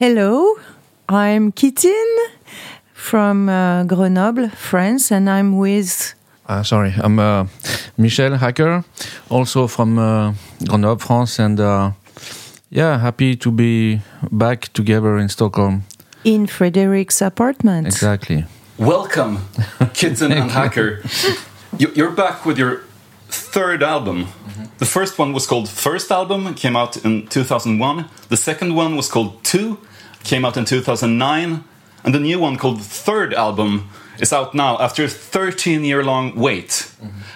Hello, I'm Kittin from uh, Grenoble, France, and I'm with. Uh, sorry, I'm uh, Michel Hacker, also from uh, Grenoble, France, and uh, yeah, happy to be back together in Stockholm. In Frederick's apartment. Exactly. Welcome, Kittin and Hacker. You're back with your third album. The first one was called First Album, came out in 2001. The second one was called Two, came out in 2009. And the new one called Third Album is out now after a 13 year long wait.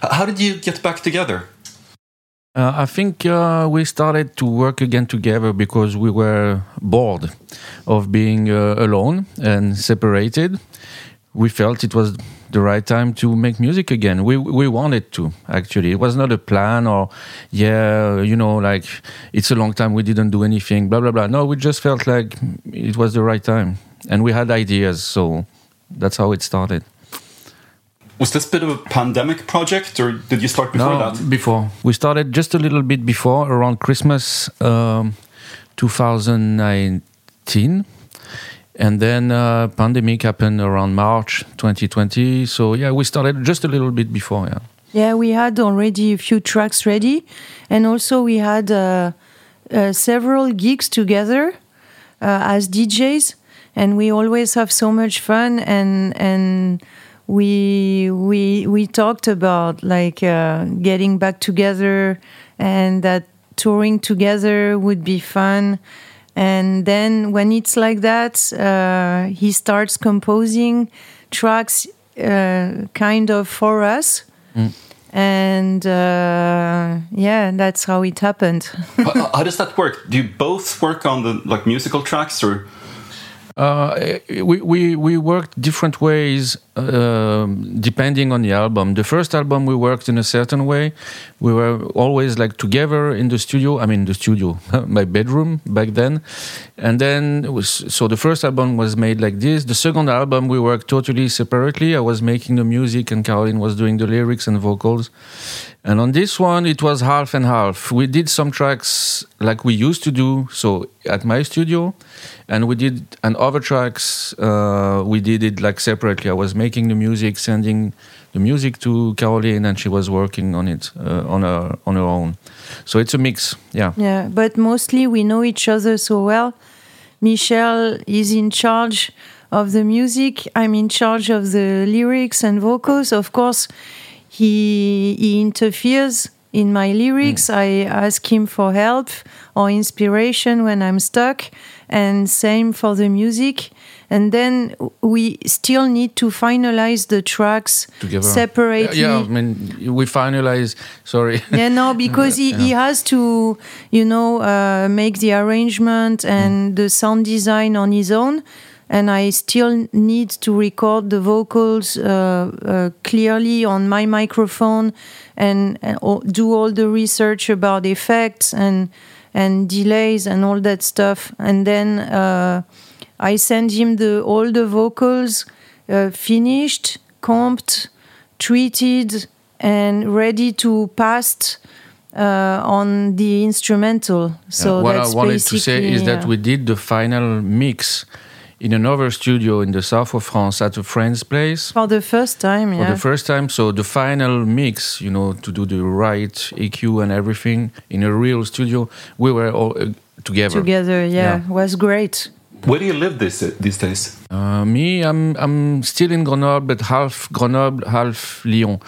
H- How did you get back together? Uh, I think uh, we started to work again together because we were bored of being uh, alone and separated. We felt it was the right time to make music again. We we wanted to actually. It was not a plan or yeah, you know, like it's a long time we didn't do anything. Blah blah blah. No, we just felt like it was the right time, and we had ideas. So that's how it started. Was this a bit of a pandemic project or did you start before no, that? before. We started just a little bit before, around Christmas um, 2019. And then uh, pandemic happened around March 2020. So yeah, we started just a little bit before, yeah. Yeah, we had already a few tracks ready, and also we had uh, uh, several gigs together uh, as DJs, and we always have so much fun. And and we we we talked about like uh, getting back together, and that touring together would be fun. And then when it's like that, uh, he starts composing tracks uh, kind of for us. And uh, yeah that's how it happened. How, how does that work? Do you both work on the like musical tracks or Uh, we, we, we worked different ways um, depending on the album. The first album we worked in a certain way. We were always like together in the studio. I mean, the studio, my bedroom back then. And then was so the first album was made like this. The second album we worked totally separately. I was making the music and Caroline was doing the lyrics and vocals. And on this one, it was half and half. We did some tracks like we used to do, so at my studio, and we did and other tracks uh, we did it like separately. I was making the music, sending the music to Caroline, and she was working on it uh, on her on her own. So it's a mix, yeah. yeah but mostly we know each other so well michel is in charge of the music i'm in charge of the lyrics and vocals of course he he interferes in my lyrics. I ask him for help or inspiration when i'm stuck and same for the music. And then we still need to finalize the tracks Together, separately. Yeah, I mean, we finalize. Sorry. yeah no because he, he has to you know uh, make the arrangement and the sound design on his own and i still need to record the vocals uh, uh, clearly on my microphone and, and do all the research about effects and and delays and all that stuff. And then uh, i send him the all the vocals uh, finished comped treated and ready to pass uh, on the instrumental. So Yeah, what that's I wanted to say is that we did the final mix in another studio in the south of France at a friend's place. for the first time, yeah. for the first time. So the final mix, you know, to do the right EQ and everything in a real studio, we were all uh, together. together, yeah, Yeah. was great. where do you live this, these days? Uh, me, I'm I'm still in Grenoble, but half Grenoble, half Lyon,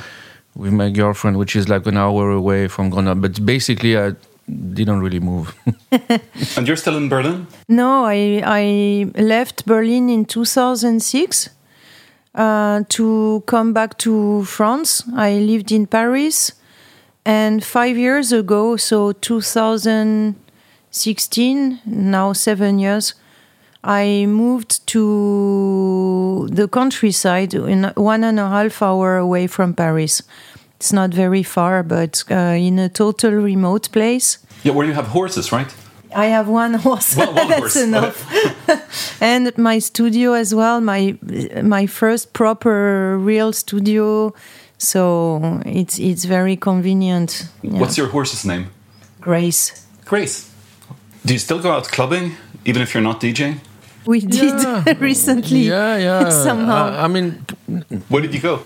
with my girlfriend, which is like an hour away from Grenoble. But basically, I didn't really move. And you're still in Berlin? No, I I left Berlin in 2006 uh, to come back to France. I lived in Paris, and five years ago, so 2016, now seven years, I moved to the countryside, in one and a half hour away from Paris. It's not very far, but uh, in a total remote place. Yeah, where you have horses, right? I have one horse. One- one That's horse. enough. and my studio as well. My my first proper real studio. So it's it's very convenient. Yeah. What's your horse's name? Grace? Grace. Do you still go out clubbing? even if you're not DJ? We did Yeah. recently. Yeah, yeah. Somehow. I, I mean, Where did you go?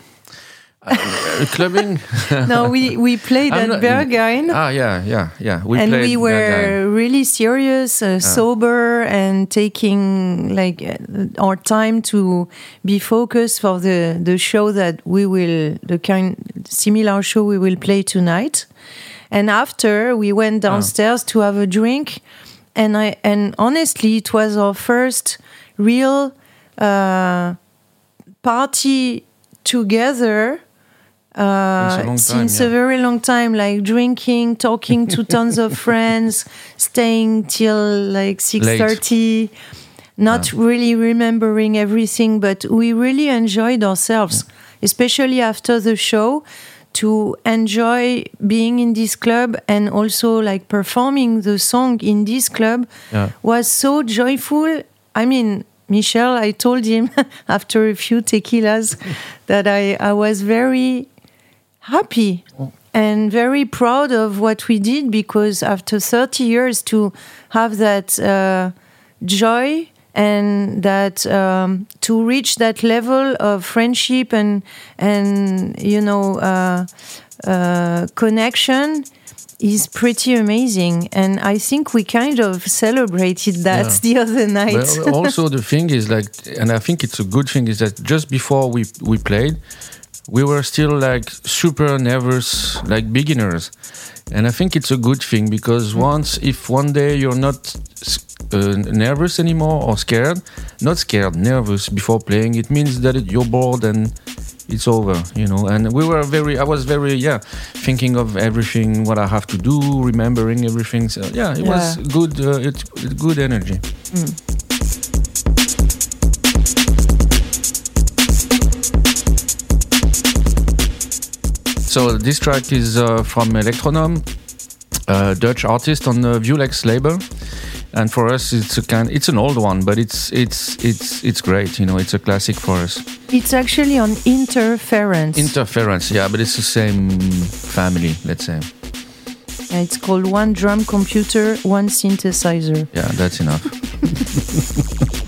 Uh, clubbing. no, we, we played I'm at Berghain. ah, yeah, yeah, yeah. We and we were really serious, uh, sober, and taking like uh, our time to be focused for the the show that we will the kind similar show we will play tonight. And after we went downstairs to have a drink, and I and honestly, it was our first real uh, party together Uh, since a since time, a very long time, like drinking, talking to tons of friends, staying till like six thirty, not really remembering everything, but we really enjoyed ourselves, especially after the show. To enjoy being in this club and also like performing the song in this club Yeah. was so joyful. I mean, Michel, I told him after a few tequilas that I, I was very happy and very proud of what we did because after 30 years to have that uh, joy and that um, to reach that level of friendship and and you know uh, uh, connection is pretty amazing and i think we kind of celebrated that Yeah. the other night Well, also the thing is like, and I think it's a good thing is that just before we we played, we were still like super nervous, like beginners, and I think it's a good thing because once, if one day you're not uh, nervous anymore or scared, not scared, nervous before playing, it means that it, you're bored and it's over, you know. And we were very, I was very, yeah, thinking of everything, what I have to do, remembering everything. So yeah, it was good, uh, it's good energy. So this track is uh, from Electronom, a Dutch artist on the Viewlexx label, and for us it's a kind, it's an old one, but it's it's it's it's great. You know, it's a classic for us. it's actually on interference Interference, yeah, but it's the same family, let's say. Yeah, it's called one drum computer one synthesizer Yeah, that's enough.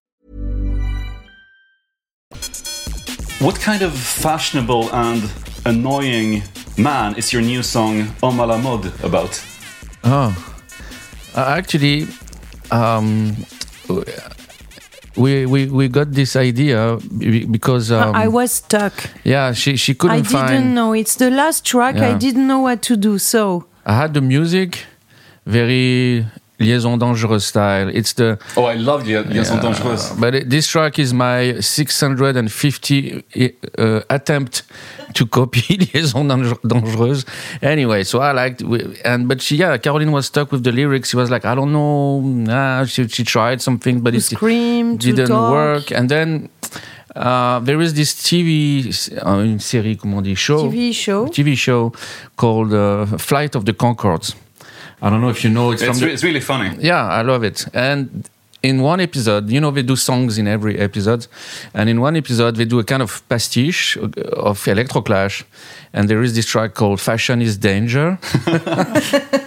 What kind of fashionable and annoying man is your new song Homme à la mode about? Oh, uh, actually, um, we, we, we got this idea because um, I was stuck. yeah she she couldn't I didn't find know. It's the last track. I didn't know what to do. So I had the music very liaison dangereuse style. It's the Oh, I love Lia- Liaisons Dangereuses. but it, this track is my 650 uh, attempt to copy Liaisons Dangereuses. Anyway, so I liked, and but she, yeah, Caroline was stuck with the lyrics. She was like, I don't know. Nah, she, she tried something, but to it scream, didn't work. And then uh, there is this TV, s- uh, une série, comment on dit, show. TV show. TV show called uh, Flight of the Conchords. I don't know if you know it's, It's, from the, it's really funny. yeah, I love it. And in one episode, you know, they do songs in every episode. And in one episode, they do a kind of pastiche of Electroclash. And there is this track called Fashion is Danger.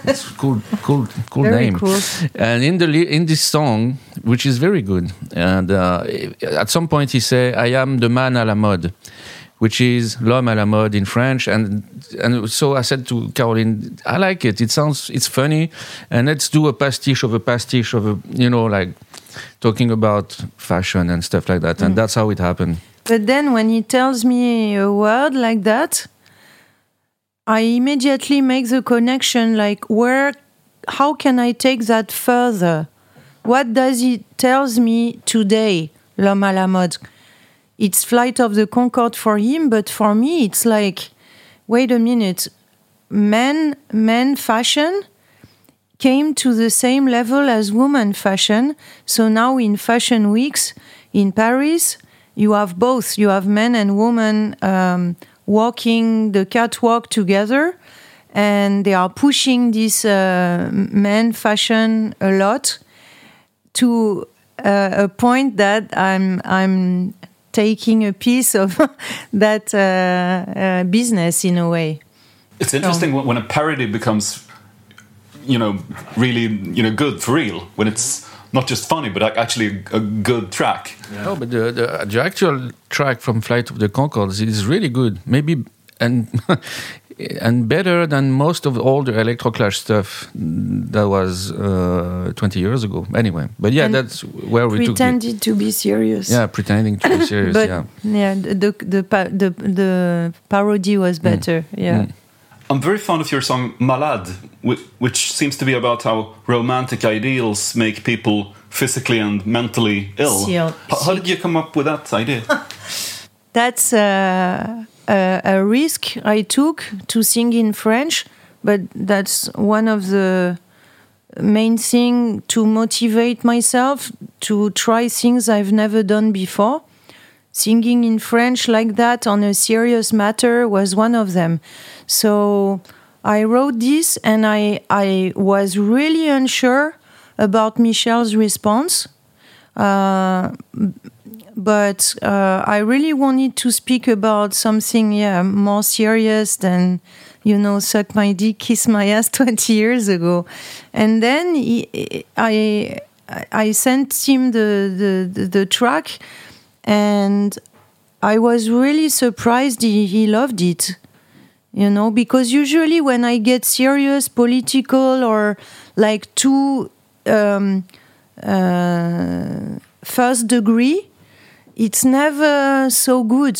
it's cool, cool, cool Very name. cool. And in the li- in this song, which is very good, and uh, at some point he say, "I am the man à la mode," which is l'homme à la mode in French. And and so I said to Caroline, "I like it. It sounds it's funny, and let's do a pastiche of a pastiche of a you know like talking about fashion and stuff like that." And mm. that's how it happened. But then when he tells me a word like that, I immediately make the connection like where how can I take that further? What does it tells me today, l'homme à la mode? It's flight of the Conchords for him, but for me it's like wait a minute. Men men fashion came to the same level as woman fashion. So now in fashion weeks in Paris, you have both. You have men and women um, walking the catwalk together, and they are pushing this uh, men fashion a lot to uh, a point that I'm I'm taking a piece of that uh, uh, business in a way. It's interesting when when a parody becomes, you know, really, you know, good for real. When it's not just funny, but actually a, a good track. No, but the, the the actual track from Flight of the Conchords is really good. Maybe and and better than most of all the Electroclash stuff that was uh, 20 years ago. Anyway, but yeah, And that's where we took it. Pretended to be serious. Yeah, pretending to be serious. but yeah. yeah, the the the the parody was better. Yeah. Mm. I'm very fond of your song Malade, which seems to be about how romantic ideals make people physically and mentally ill. How, how did you come up with that idea? That's uh, a, a risk I took to sing in French, but that's one of the main thing to motivate myself to try things I've never done before. Singing in French like that on a serious matter was one of them. So I wrote this and I, I was really unsure about Michel's response. Uh, but uh, I really wanted to speak about something, yeah, more serious than, you know, suck my dick, kiss my ass 20 years ago. And then he, I, I sent him the, the, the, track, and I was really surprised he, he loved it. You know, because usually when I get serious, political, or like too um, uh, first degree, it's never so good.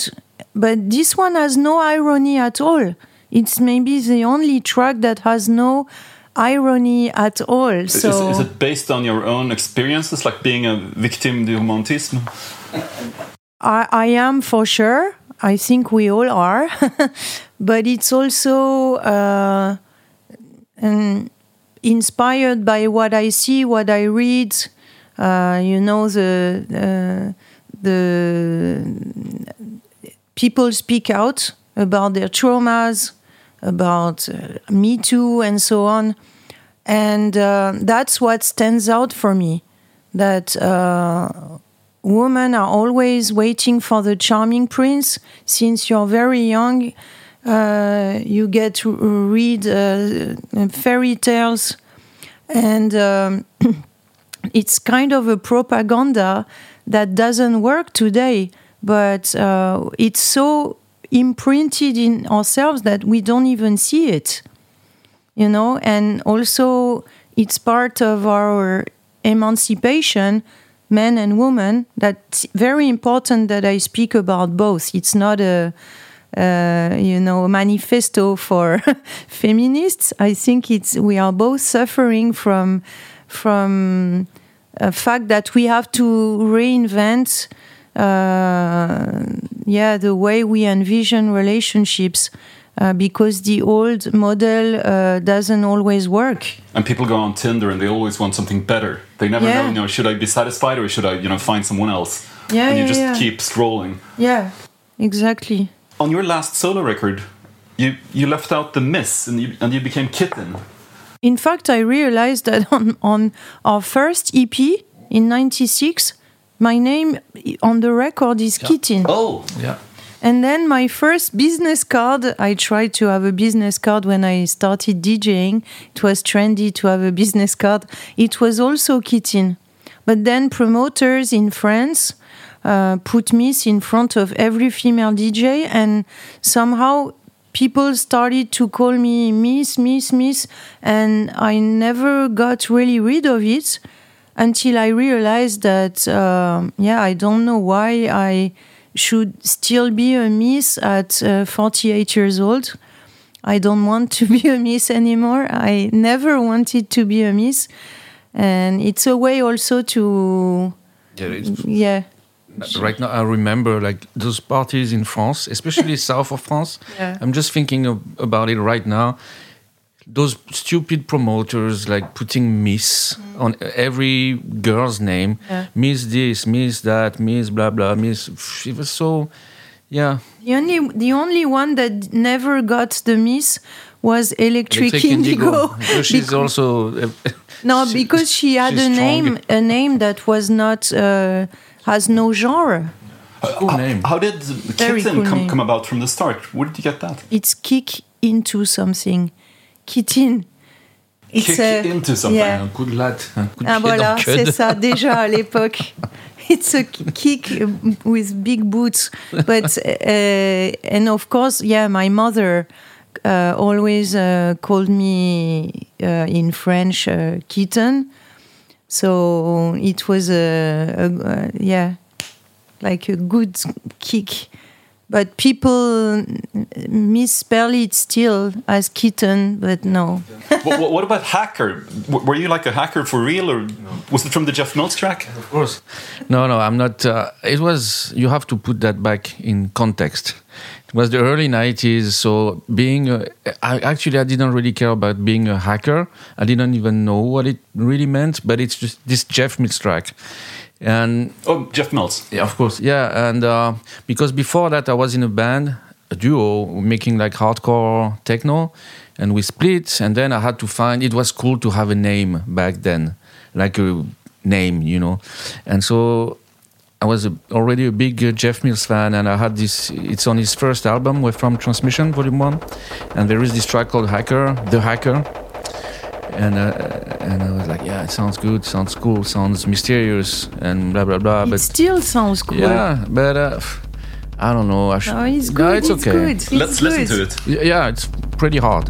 But this one has no irony at all. It's maybe the only track that has no irony at all. Is, So is it based on your own experiences, like being a victim du romantisme? I, I am for sure. I think we all are. but it's also uh, um, inspired by what I see, what I read. Uh, you know, the uh, the people speak out about their traumas, about uh, Me Too, and so on. And uh, that's what stands out for me. That uh, women are always waiting for the charming prince. Since you're very young, uh, you get to read uh, fairy tales, and um, it's kind of a propaganda that doesn't work today. But uh, it's so imprinted in ourselves that we don't even see it, you know. And also, it's part of our emancipation men and women. That's very important that I speak about both. It's not a uh, you know, manifesto for feminists. I think it's we are both suffering from from a fact that we have to reinvent, uh, yeah, the way we envision relationships. Uh, because the old model uh, doesn't always work. And people go on Tinder and they always want something better. They never Yeah. know, you know, should I be satisfied or should I, you know, find someone else? Yeah, and you yeah, just yeah. keep scrolling. Yeah, exactly. On your last solo record, you you left out the miss and you and you became Kittin. In fact, I realized that on, on our first EP in 96, my name on the record is Kittin. Oh, Yeah. And then my first business card, I tried to have a business card when I started DJing. It was trendy to have a business card. It was also Kittin. But then promoters in France uh, put Miss in front of every female DJ, and somehow people started to call me Miss, Miss, Miss, and I never got really rid of it until I realized that, um yeah, I don't know why I should still be a miss at uh, 48 years old. I don't want to be a miss anymore. I never wanted to be a miss. And it's a way also to, Yeah, yeah, right now I remember like those parties in France, especially south of France. Yeah. I'm just thinking of, about it right now. Those stupid promoters like putting Miss on every girl's name, Yeah. Miss this, Miss that, Miss blah blah, Miss. she was so, yeah. The only the only one that never got the miss was Electric, Electric Indigo. Because she's also uh, no, she- because she had a strong. name a name that was not uh, has no genre. cool name. how did Very kitten cool come, come about from the start? Where did you get that? It's kick into something, kitten. It's Kick a- into something. yeah. Un coup de latte, un coup de Ah pied voilà, dans le c'est ça déjà à l'époque. It's a kick with big boots, but uh, and of course, yeah, my mother uh, always uh, called me uh, in French uh, kitten, so it was a, a, a yeah, like a good kick. But people misspell it still as kitten, but no. what, what- what about hacker? Were you like a hacker for real, or was it from the Jeff Mills track? Of course. No, no, I'm not. Uh, it was, you have to put that back in context. Was the early 90s, so being, a, I actually, I didn't really care about being a hacker. I didn't even know what it really meant, but it's just this Jeff Mills track. And Oh, Jeff Mills. yeah, of course. Yeah, and uh, because before that I was in a band, a duo, making like hardcore techno, and we split. And then I had to find. It was cool to have a name back then, like a name, you know. And so I was a, already a big uh, Jeff Mills fan, and I had this. It's on his first album, Waveform Transmission, Volume One, and there is this track called Hacker, The Hacker. And uh, and I was like, yeah, it sounds good, sounds cool, sounds mysterious, and blah blah blah. It but still sounds cool. yeah, but uh, I don't know. I should, No, it's No, good. it's okay. good. It's Let's listen to it. Yeah, it's pretty hard.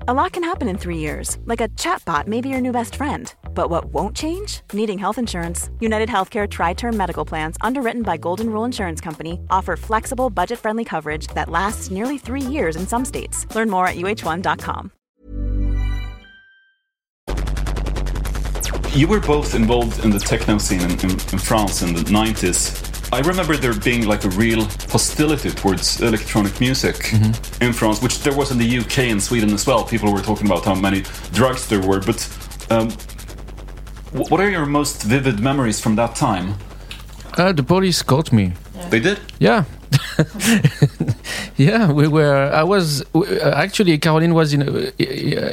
A lot can happen in three years, like a chatbot may be your new best friend. But what won't change? Needing health insurance. United Healthcare Tri Term Medical Plans, underwritten by Golden Rule Insurance Company, offer flexible, budget friendly coverage that lasts nearly three years in some states. Learn more at uh1.com. You were both involved in the techno scene in, in, in France in the 90s. I remember there being like a real hostility towards electronic music in France, which there was in the UK and Sweden as well. People were talking about how many drugs there were. But um, wh- what are your most vivid memories from that time? Uh, the police caught me. They did? Yeah. yeah, we were. I was uh, actually. Caroline was in a,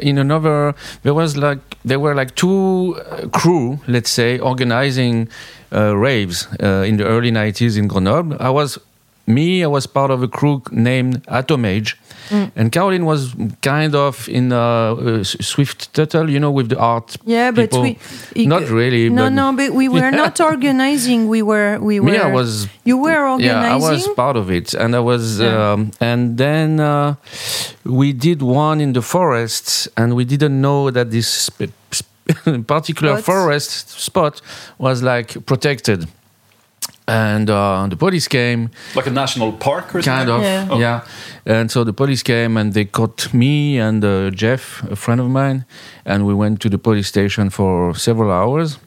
in another. There was like there were like two uh, crew, let's say, organizing uh, raves uh, in the early '90s in Grenoble. I was me. I was part of a crew named Atom Age, and Caroline was kind of in uh, uh, Swift Tuttle, you know, with the art. Yeah, but people. we it- not really. No, no, but we were not organizing. We were, we were. Me, I was. You were organizing. Yeah, I was part of it, and I was, Yeah. um, and then uh, we did one in the forest, and we didn't know that this particular Spot. forest spot was like protected, and uh, the police came, Like a national park or kind of, Yeah. Oh. yeah. And so the police came and they caught me and uh, Jeff, a friend of mine, and we went to the police station for several hours.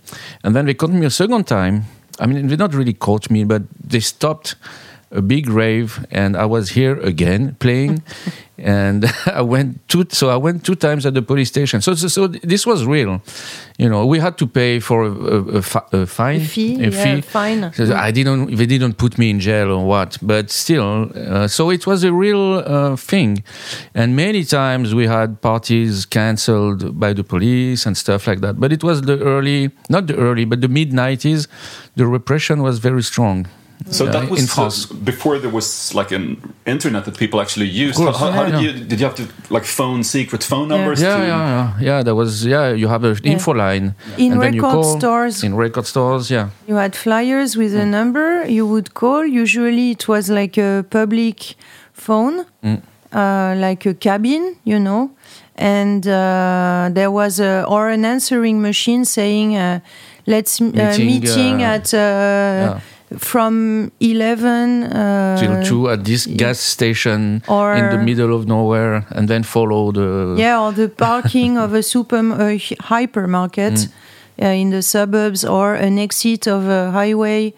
And then they caught me a second time. I mean, they not really caught me, but they stopped a big rave, and I was here again playing. and I went two, so I went two times at the police station. So, so, so this was real. You know, we had to pay for a, a, a, a fine, A fee, yeah, fine. so I didn't. They didn't put me in jail or what, but still. Uh, so it was a real uh, thing, and many times we had parties cancelled by the police and stuff like that. But it was the early, not the early, but the mid '90s. The repression was very strong. So that was in France. before there was like an internet that people actually used. Course, how, how did yeah. you did you have to like phone secret phone numbers? Yeah, to, yeah, yeah, yeah. There was yeah. You have an info line In and then you record call. stores. In record stores, yeah. You had flyers with a number you would call. Usually it was like a public phone, uh, like a cabin, you know. And uh, there was a, or an answering machine saying, uh, let's uh, Meeting, meeting uh, at uh, from 11 uh, Till two at this gas station or- in the middle of nowhere, and then follow the Yeah, or the parking of a super a hypermarket uh, in the suburbs, or an exit of a highway,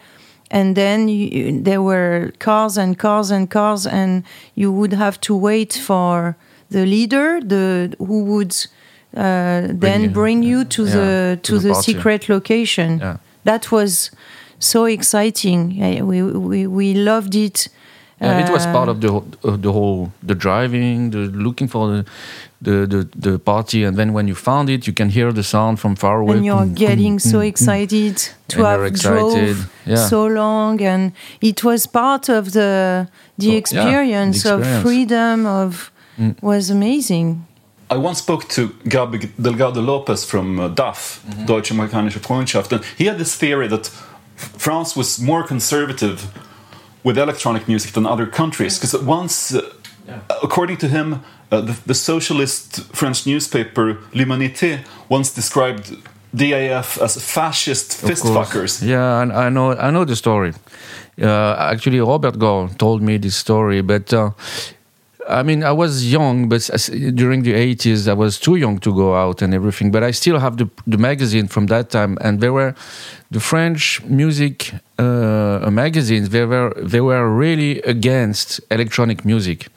and then you, there were cars and cars and cars, and you would have to wait for the leader, the who would uh, then you- bring you to yeah, the to to, the the, secret location. Yeah. That was so exciting. Uh, We we we loved it. Yeah, it was Uh, part of the whole- the whole the driving, the looking for the, the the the party, and then when you found it, you can hear the sound from far away. and you're Boom, getting boom, so boom, excited to And have excited, drove yeah. so long and it was part of the the So, yeah, experience the of experience. Mm. freedom of was amazing I once spoke to Gabi Delgado Lopez from uh, DAF, Mm-hmm. Deutsch Amerikanische Freundschaft, and he had this theory that F- France was more conservative with electronic music than other countries. Because once, uh, according to him, uh, the, the socialist French newspaper L'Humanité once described DAF as fascist Of fist course. fuckers. Yeah, and I know I know the story. Uh, actually, Robert Görl told me this story, but uh, I mean, I was young, but during the eighties, I was too young to go out and everything. But I still have the the magazine from that time, and there were the French music uh, magazines. They were they were really against electronic music.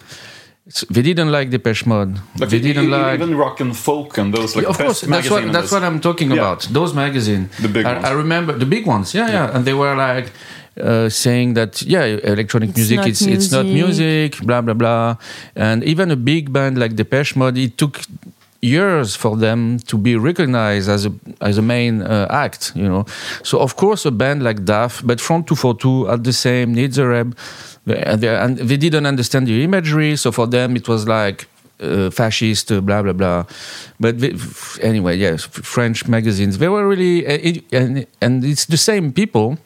So they didn't like Depeche Mode. Like they didn't e- like even rock and folk and those like of course, that's what that's what I'm talking Yeah. about. Those magazines, The big I, ones. I remember the big ones. Yeah, yeah, and they were like uh, saying that yeah, electronic It's music not it's it's not music. music, blah blah blah, and even a big band like Depeche Mode, it took years for them to be recognized as a as a main uh, act, you know. So of course a band like DAF, but Front 242 at the same Nitzer Ebb, they, they, and they didn't understand the imagery, so for them it was like uh, fascist, uh, blah blah blah. But they, anyway, yes, French magazines they were really, uh, it, and and it's the same people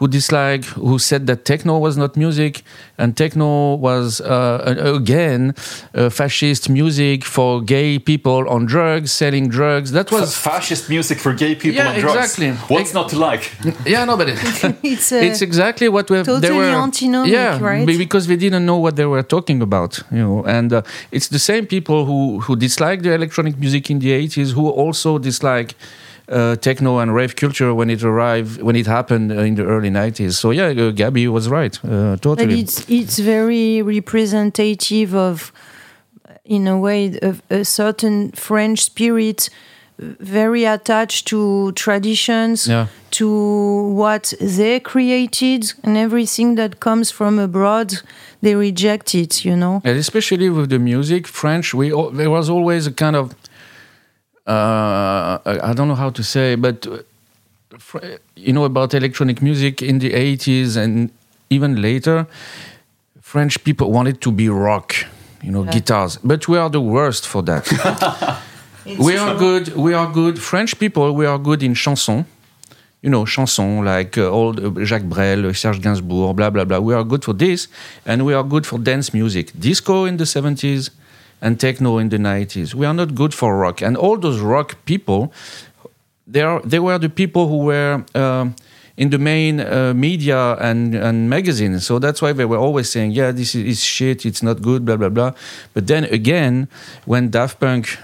who dislike, who said that techno was not music, and techno was uh, again uh, fascist music for gay people on drugs, selling drugs. That Fa- was fascist music for gay people Yeah, on drugs. exactly. What's not to like? yeah, no, but it, It's, uh, it's exactly what we have. they totally were, antinomic, yeah, right? be- because they didn't know what they were talking about, you know. And uh, it's the same people who who dislike the electronic music in the eighties who also dislike. Uh, techno and rave culture when it arrived when it happened uh, in the early 90s so yeah uh, Gabi was right uh, But totally it's it's very representative of, in a way, a, a certain French spirit, very attached to traditions, Yeah. to what they created, and everything that comes from abroad, they reject it. You know. and especially with the music french we there was always a kind of uh, i don't know how to say but uh, you know about electronic music in the 80s and even later french people wanted to be rock you know guitars but we are the worst for that we are good we are good french people we are good in chanson you know, chansons like uh, old uh, Jacques Brel, Serge Gainsbourg, blah, blah, blah. We are good for this, and we are good for dance music. Disco in the 70s and techno in the 90s. We are not good for rock. And all those rock people, they, are, they were the people who were um in the main uh, media and, and magazines. So that's why they were always saying, yeah, this is, is shit, it's not good, blah, blah, blah. But then again, when Daft Punk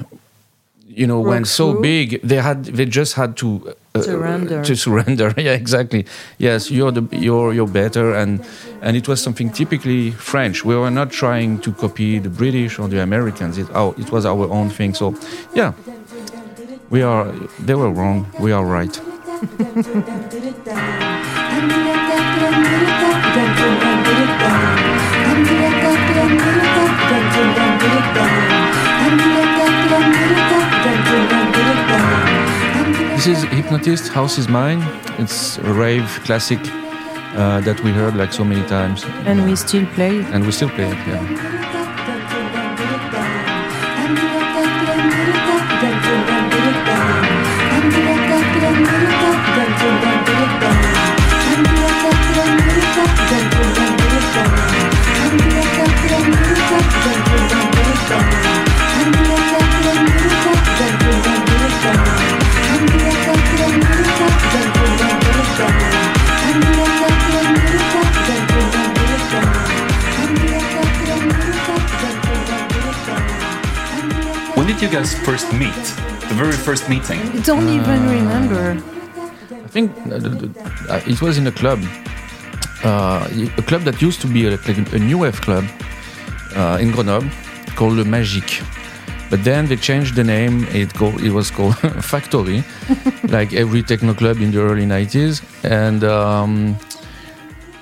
you know Broke went so through. big they had they just had to uh, Surrender. to surrender. Yeah exactly. Yes you're the you're you're better. And and it was something typically french. We were not trying to copy the british or the americans. It, our, it was our own thing. So yeah. We are they were wrong. We are right This is Hypnotist, House is Mine. It's a rave classic uh, that we heard like so many times. And we still play. it. And we still play it, yeah. When you guys first meet? The very first meeting? I don't even remember. I think uh, the- the- uh, it was in a club, uh, a club that used to be a, like a new wave club uh, in Grenoble called Le Magique. But then they changed the name. It, called, it was called Factory, like every techno club in the early 90s. And, um,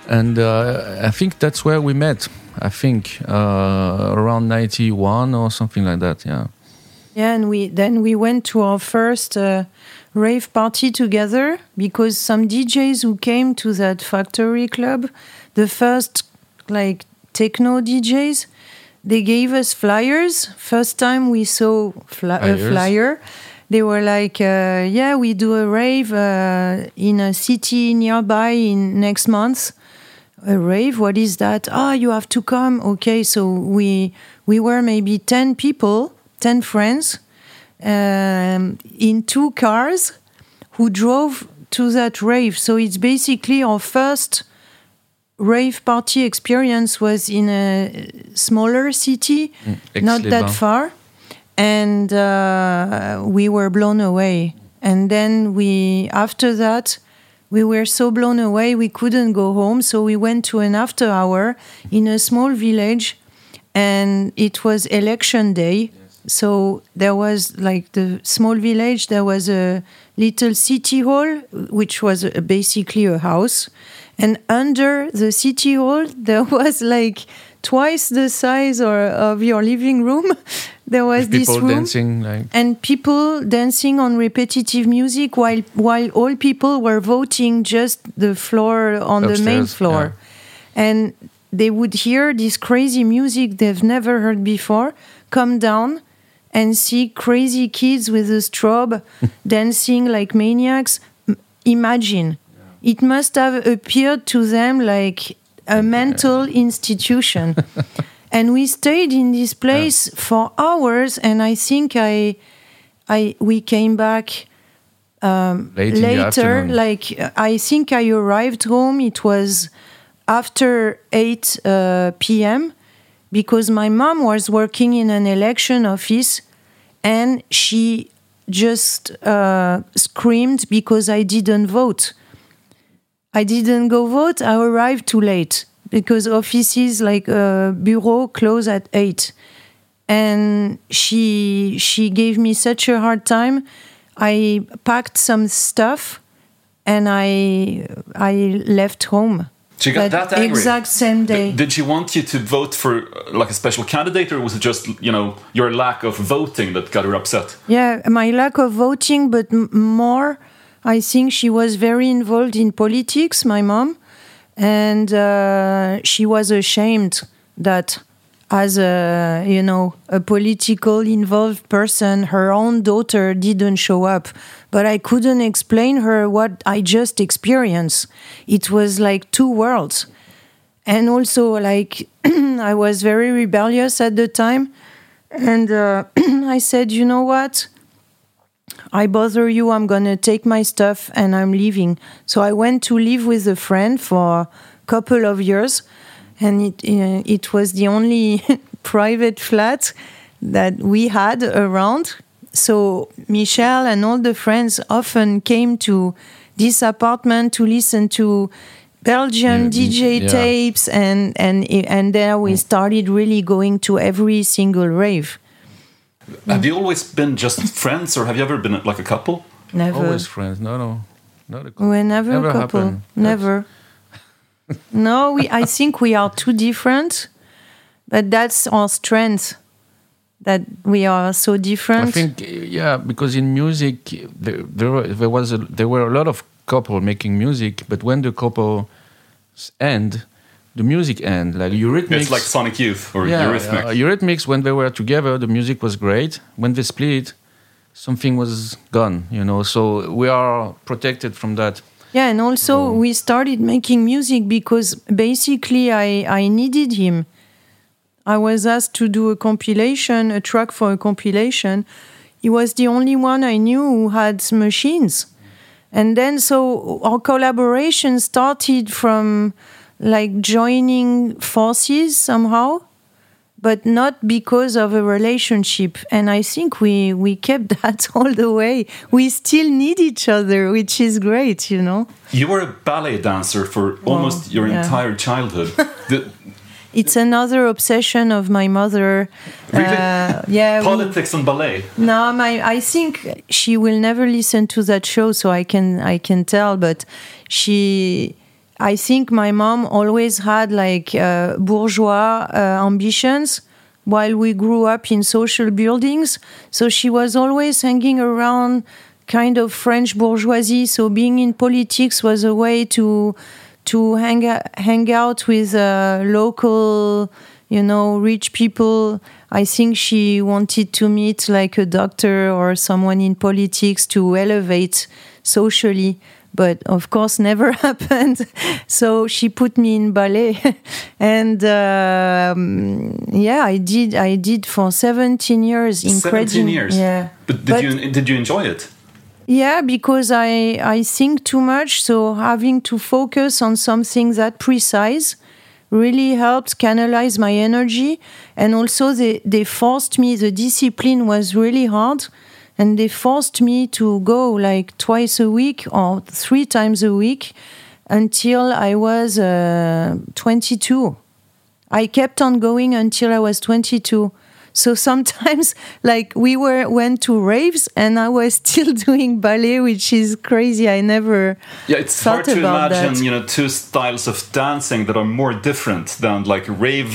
and uh, I think that's where we met. I think uh, around 91 or something like that, yeah. Yeah, and we then we went to our first uh, rave party together because some DJs who came to that factory club, the first like techno DJs, they gave us flyers. First time we saw fly- a flyer, they were like, uh, "Yeah, we do a rave uh, in a city nearby in next month." a rave? What is that? Ah you have to come. Okay so we we were maybe 10 people 10 friends um, in two cars who drove to that rave. So it's basically our first rave party experience was in a smaller city not that far. And uh, we were blown away. And then we after that we were so blown away we couldn't go home. So we went to an after hour in a small village. And it was election day So there was like the small village. There was a little city hall, which was a, basically a house, and under the city hall there was like twice the size or of your living room. there was this room dancing like and people dancing on repetitive music while while all people were voting just the floor on the main Upstairs, floor and they would hear this crazy music they've never heard before come down and see crazy kids with a strobe dancing like maniacs. Imagine. It must have appeared to them like a mental institution. And we stayed in this place for hours and i think i i we came back um, Late later like i think i arrived home. It was after 8 uh, p.m because my mom was working in an election office and she just uh, screamed because i didn't vote I didn't go vote. I arrived too late because offices like uh, bureau close at eight, and she she gave me such a hard time. I packed some stuff, and I I left home. She got That that angry. exact same day. Did she want you to vote for like a special candidate, or was it just you know your lack of voting that got her upset? Yeah, my lack of voting, but m- more, I think she was very involved in politics, my mom, and uh, she was ashamed that as a you know a political involved person her own daughter didn't show up but i couldn't explain her what i just experienced. It was like two worlds. And also like i was very rebellious at the time. And uh, i said you know what? I bother you, I'm gonna take my stuff and I'm leaving. So I went to live with a friend for a couple of years, and it uh, it was the only private flat that we had around. So Michel and all the friends often came to this apartment to listen to Belgian mm, mm, Yeah, DJ yeah. tapes, and and and there we mm. started really going to every single rave. Have you always been just friends, or have you ever been like a couple? Never. always friends. No, no, not a couple. We're never, Never a couple. happened. Never. no, we. I think we are too different, but that's our strength. That we are so different. I think yeah, because in music there there, there was a, there were a lot of couple making music, but when the couple end, the music end. Like Eurythmics, It's like Sonic Youth or yeah, Eurythmics. uh, Eurythmics when they were together, the music was great. When they split, something was gone. You know, so we are protected from that. yeah, and also we started making music because basically I I needed him. I was asked to do a compilation, a track for a compilation. He was the only one I knew who had machines. And then so our collaboration started from like joining forces somehow, but not because of a relationship. And I think we, we kept that all the way. We still need each other, which is great, you know? You were a ballet dancer for almost your yeah. entire childhood. The- It's another obsession of my mother. Really? Uh, yeah. we- politics and ballet. No, my I think she will never listen to that show, so I can I can tell. But she, I think my mom always had like uh, bourgeois uh, ambitions while we grew up in social buildings. So she was always hanging around kind of French bourgeoisie. So being in politics was a way to to hang out, hang out with uh, local, you know, rich people. I think she wanted to meet like a doctor or someone in politics to elevate socially, but of course never happened. So she put me in ballet, and um, yeah, I did. I did for seventeen years. Incredible. Seventeen years. Yeah. But did But- you did you enjoy it? Yeah, because I I think too much, so having to focus on something that precise really helped canalize my energy, and also they they forced me. The discipline was really hard, and they forced me to go like twice a week or three times a week until I was uh, 22. I kept on going until I was 22. So sometimes, like we were went to raves, and I was still doing ballet, which is crazy. I never Yeah, it's hard to imagine, that. you know, two styles of dancing that are more different than like rave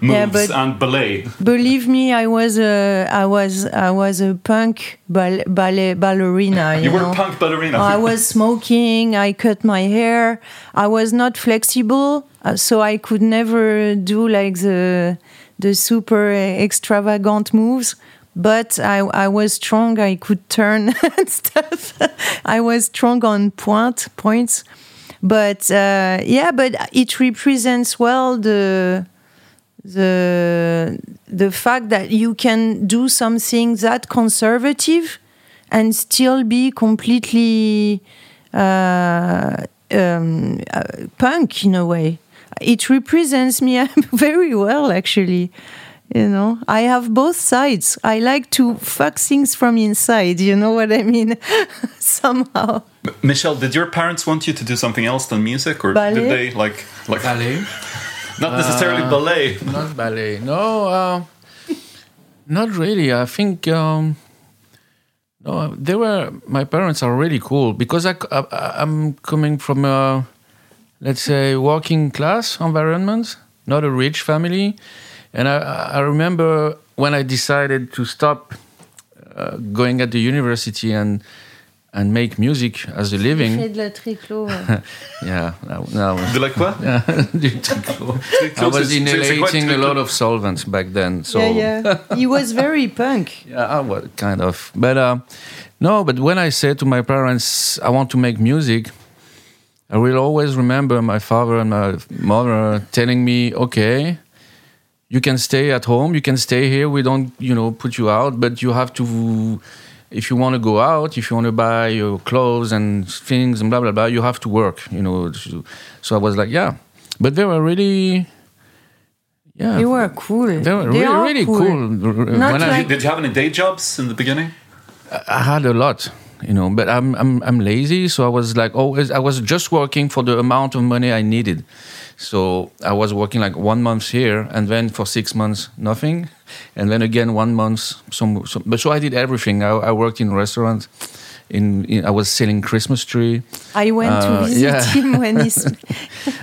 moves Yeah, and ballet. Believe me, I was a I was I was a punk ball, ballet ballerina. You, You were know? a punk ballerina. I was smoking. I cut my hair. I was not flexible, uh, so I could never do like the the super extravagant moves. But I, I was strong. I could turn and stuff. I was strong on point points. But uh, yeah, but it represents well the the the fact that you can do something that conservative and still be completely uh, um, uh, punk in a way. It represents me very well, actually. You know, I have both sides. I like to fuck things from inside. You know what I mean? Somehow. Michel, did your parents want you to do something else than music, or Ballet? did they like like Ballet? not necessarily Uh, ballet? Not ballet. No, uh, not really. I think um, no. They were. My parents are really cool because I, I am coming from a let's say working class environment, not a rich family, and I, I remember when I decided to stop uh, going at the university and and make music as a living. Fait de la tricot. Yeah, now, now De la quoi? Du tricot. I was inhalating a lot of solvents back then. So yeah, yeah. He was very punk. yeah, well, kind of. But uh, no, but when I said to my parents, I want to make music, I will always remember my father and my mother telling me, okay, you can stay at home, you can stay here. We don't, you know, put you out, but you have to. If you want to go out, if you want to buy your clothes and things and blah blah blah, you have to work. You know. So I was like, yeah, but they were really, yeah, They were cool. they were They really, are really cool. cool. Not When I- like- Did you have any day jobs in the beginning? I had a lot, you know, but I'm I'm I'm lazy, so I was like always I was just working for the amount of money I needed. So I was working like one month here, and then for six months nothing, and then again one month some. some but so I did everything. I, I worked in restaurants. In, in I was selling Christmas tree. I went Uh, to visit yeah. him when he's.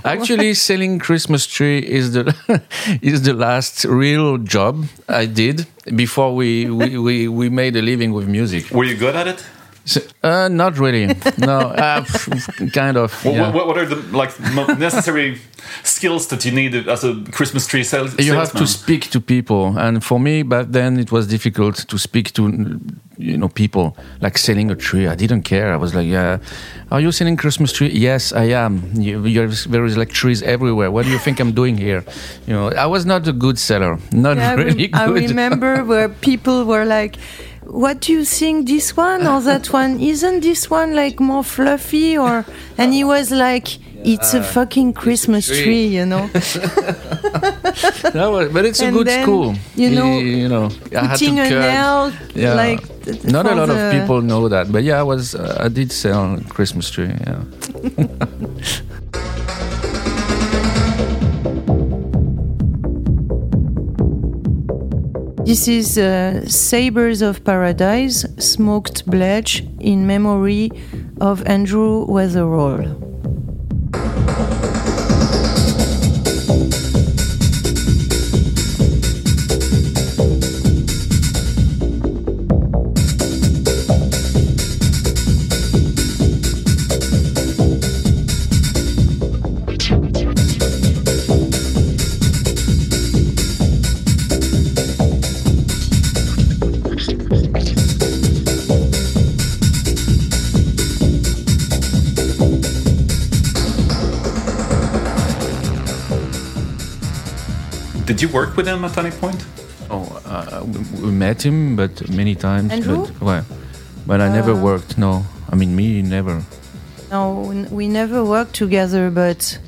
Actually, selling Christmas tree is the is the last real job I did before we we, we, we made a living with music. Were you good at it? So, uh, not really. No, uh, kind of. Well, yeah. what, what are the like necessary skills that you need as a Christmas tree sales? You have to speak to people, and for me back then it was difficult to speak to, you know, people like selling a tree. I didn't care. I was like, yeah, are you selling Christmas tree? Yes, I am. You, you're, there is like trees everywhere. What do you think I'm doing here? You know, I was not a good seller. Not Yeah, I rem- really I good. remember where people were like, "What do you think? This one or that one? Isn't this one like more fluffy?" Or and he was like, "It's a fucking Christmas tree." tree, you know." Was- but it's a And good then, school. you know, you know, I had to Putting a nail, Yeah. like Not a lot of people know that, but yeah, I was uh, I did sell Christmas tree. Yeah. This is uh, Sabres of Paradise, Smokebelch in memory of Andrew Weatherall. Work with him at any point? Oh, uh, we, we met him, but many times. Andrew? But, well, but I never worked. No, I mean me never. No, we never worked together, but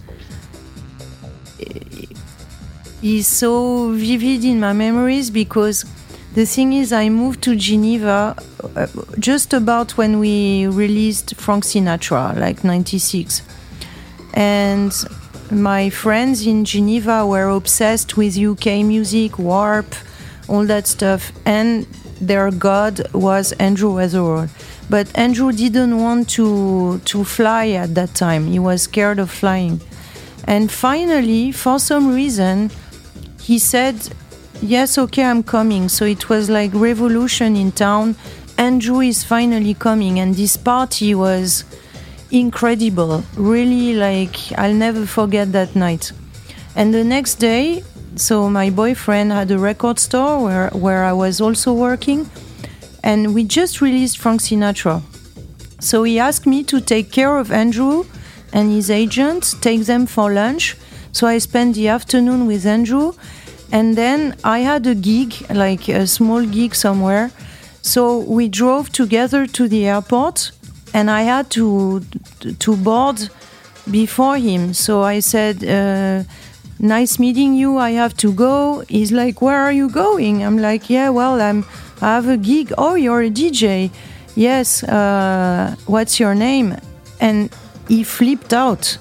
he's so vivid in my memories because the thing is, I moved to Geneva uh, just about when we released Frank Sinatra, like 96. And my friends in Geneva were obsessed with UK music, Warp, all that stuff. And their god was Andrew Weatherall. But Andrew didn't want to to fly at that time. He was scared of flying. And finally, for some reason, he said, "Yes, okay, I'm coming." So it was like revolution in town. Andrew is finally coming, and this party was incredible. Really, like I'll never forget that night. And the next day, so my boyfriend had a record store where where I was also working, and we just released Frank Sinatra. So he asked me to take care of Andrew and his agent, take them for lunch. So I spent the afternoon with Andrew, and then I had a gig, like a small gig somewhere. So we drove together to the airport, and I had to to board before him. So I said. Uh, nice meeting you. I have to go. He's like where are you going? I'm like yeah well i'm i have a gig. Oh you're a dj yes uh, what's your name? And he flipped out.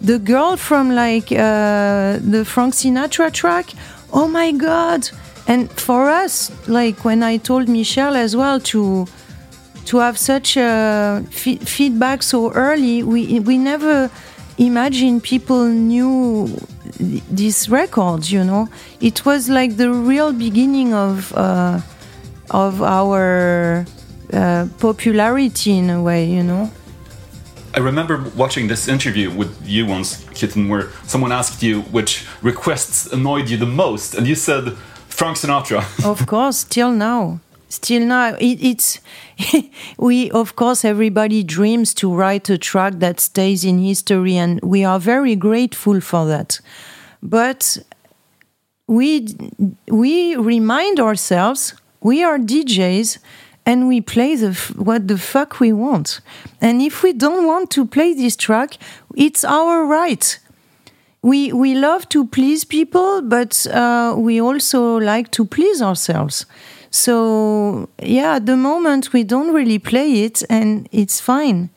The girl from like uh, the frank sinatra track oh my god. And for us like when i told michel as well to to have such a f- feedback so early we we never imagine people knew these records you know it was like the real beginning of uh, of our uh, popularity in a way you know I remember watching this interview with you once, Kittin, where someone asked you which requests annoyed you the most, and you said Frank Sinatra. of course, till now. Still now. It, it's. we, of course, everybody dreams to write a track that stays in history, and we are very grateful for that. But we, we remind ourselves we are DJs and we play the what the fuck we want. And if we don't want to play this track, it's our right. We we love to please people, but uh, we also like to please ourselves. So yeah, at the moment we don't really play it, and it's fine.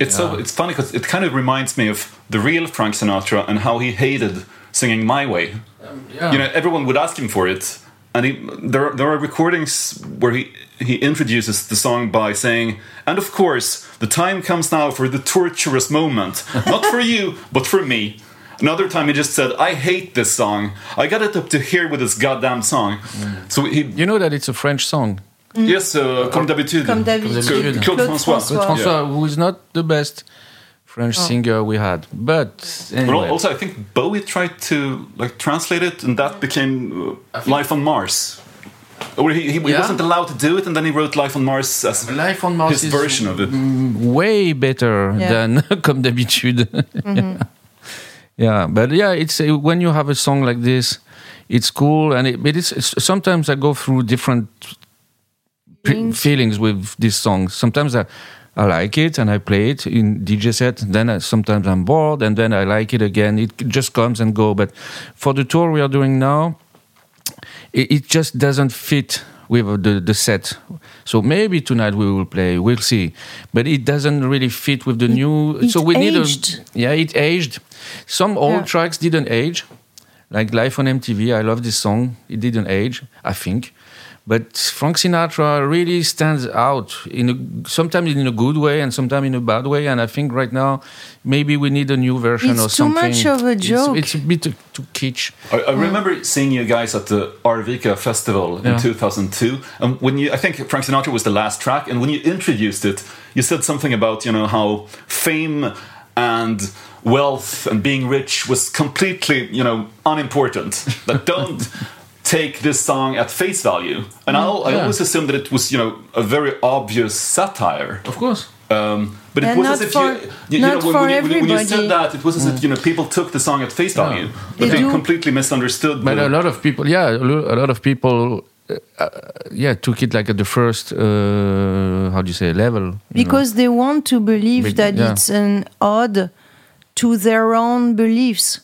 It's so it's funny because it kind of reminds me of the real Frank Sinatra and how he hated singing "My Way." Um, yeah. You know, everyone would ask him for it, and he, there there are recordings where he he introduces the song by saying, "And of course, the time comes now for the torturous moment, not for you, but for me." Another time he just said, "I hate this song. I got it up to here with this goddamn song." So he, You know that it's a French song. yes, uh, comme d'habitude, Comme d'habitude. Claude, Claude François. François. François, who is not the best French singer we had, but But anyway. also, I think Bowie tried to like translate it, and that became uh, "Life on Mars." Or he, he, he wasn't allowed to do it, and then he wrote "Life on Mars" as Life on Mars his is version of it. way better Yeah. than comme d'habitude. yeah. Yeah, but yeah, it's uh, when you have a song like this, it's cool, and it, but it's, it's sometimes I go through different Feelings. feelings with this song. Sometimes I. I like it and I play it in DJ set. Then I, sometimes I'm bored and then I like it again. It just comes and go. But for the tour we are doing now, it, it just doesn't fit with the, the set. So maybe tonight we will play. We'll see. But it doesn't really fit with the new. it so we aged. need a yeah. It aged. Some old Yeah. tracks didn't age, like Life on MTV. I love this song. It didn't age. I think. But Frank Sinatra really stands out in a, sometimes in a good way and sometimes in a bad way. And I think right now maybe we need a new version of something. It's too much of a joke. It's, a bit too, too kitsch. I, I remember seeing you guys at the Arvika festival in Yeah. 2002, and when you, I think Frank Sinatra was the last track, and when you introduced it, you said something about you know how fame and wealth and being rich was completely you know unimportant. But don't take this song at face value, and I, I yeah. always assumed that it was you know a very obvious satire. Of course. Um, but it And was not as if for- you, you, you not know, when, for when, you, when you- said that, it was as if you know people took the song at face value, but They they completely misunderstood. But the- a lot of people, yeah, a lot of people, uh, uh, yeah, took it like at the first, uh, how do you say, level. you know. because they want to believe Big- that yeah. it's an odd to their own beliefs.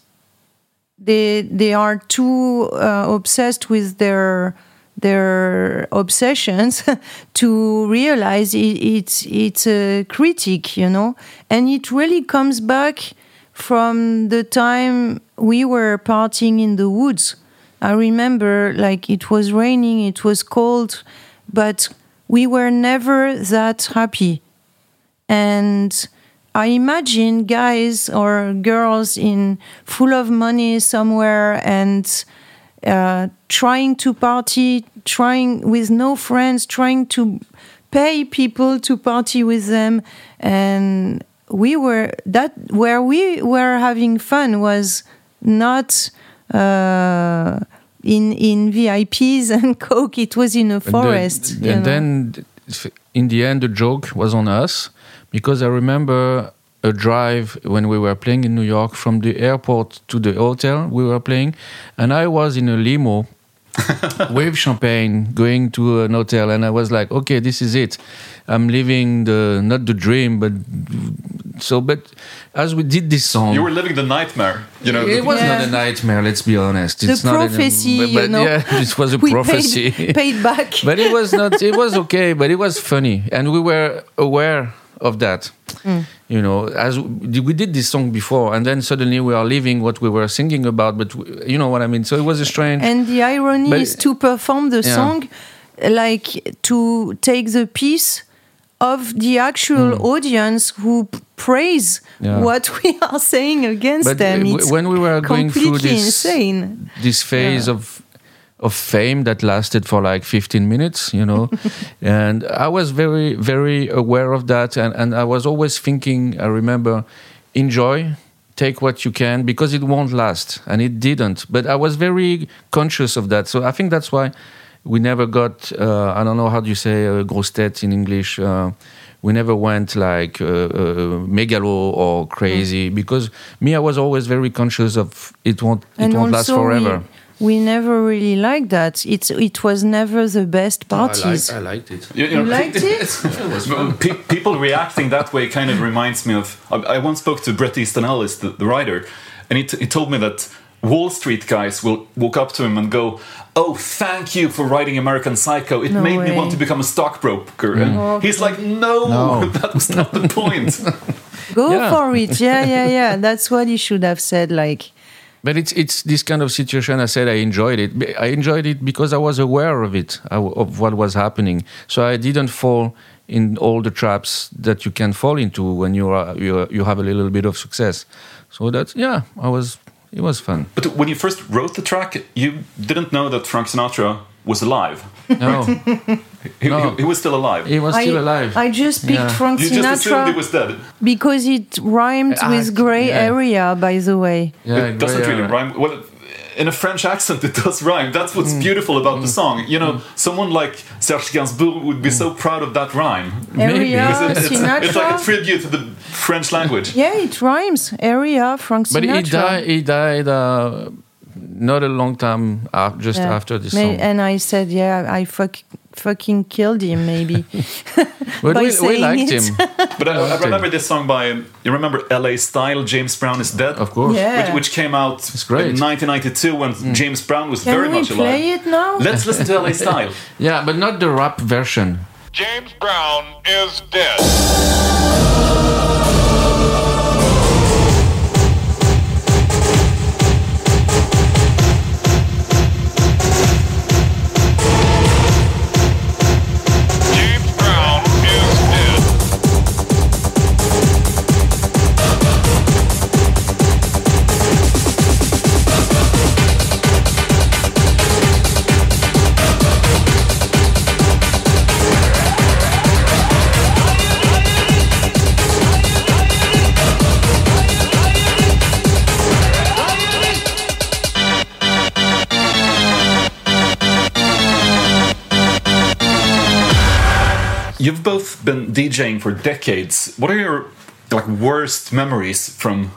They they are too uh, obsessed with their their obsessions to realize it, it's it's a critique, you know, and it really comes back from the time we were partying in the woods. I remember like it was raining, it was cold, but we were never that happy. And I imagine guys or girls in full of money somewhere and uh, trying to party, trying with no friends, trying to pay people to party with them, and we were that where we were having fun was not uh, in in VIPs and coke. It was in a forest. And, you then, know. and then in the end, the joke was on us because I remember a drive when we were playing in New York from the airport to the hotel we were playing, and I was in a limo with champagne going to an hotel, and I was like, okay, this is it. I'm living the not the dream, but so. But as we did this song, You were living the nightmare. You know, it was Yeah. not a nightmare. Let's be honest. The It's not a- prophecy, but, you know. yeah, it was a we prophecy. Paid, paid back. but it was not it was okay but it was funny and we were aware of that Mm. you know as we we did this song before and then suddenly we are leaving what we were singing about but we, you know what i mean so it was a strange And the irony But- is to perform the Yeah. song, like to take the piece of the actual hmm. audience who praise. Yeah. what we are saying against but them. Uh, it's when we were going through this insane. this phase Yeah. of of fame that lasted for like 15 minutes you know and i was very very aware of that and, and i was always thinking i remember enjoy take what you can because it won't last and it didn't but i was very conscious of that so i think that's why we never got uh, i don't know how do you say uh, grosse tête in english uh, we never went like uh, uh, megalo or crazy because me i was always very conscious of it won't it and won't last forever We, we never really liked that. It's it was never the best parties. I liked it. you, You liked it? Pe- people reacting that way kind of reminds me of. I, I once spoke to Bret Easton Ellis, the, the writer, and he, t- he told me that Wall Street guys will walk up to him and go, "Oh, thank you for writing American Psycho. It No made me want to become a stockbroker." Mm. And oh, he's like, "No, No. that was not the point." Go Yeah. for it. Yeah, yeah, yeah. That's what he should have said. Like, But it's it's this kind of situation. I said I enjoyed it. I enjoyed it because I was aware of it, uh, of what was happening. So I didn't fall in all the traps that you can fall into when you are you, are- you have a little bit of success. So that's yeah, I was. It was fun. but when you first wrote the track, you didn't know that Frank Sinatra was alive. No, He, No. he, he was still alive. he was I, still alive. I just picked Yeah. Frank you just assumed he Sinatra was dead. because it rhymed Ah, with gray yeah. area. By the way, yeah, it doesn't really yeah. rhyme. Well, in a French accent, it does rhyme. That's what's mm. beautiful about the mm. song. You know, mm. someone like Serge Gainsbourg would be so proud of that rhyme. area Because it- it's, it's like a tribute to the French language. yeah, it rhymes. Area Frank But he died. He died. Uh, not a long time af- just Yeah. after this May- song. And I said, yeah, I fuck, fucking killed him, maybe. But by we, we liked it. him, But I, I remember this song by, you remember LA Style, James Brown is Dead? of course. Yeah. Which, which came out great. in 1992 when mm. James Brown was Can very we much play it now? Let's listen to LA Style. Yeah, but not the rap version. James Brown is dead. Been DJing for decades. What are your like worst memories from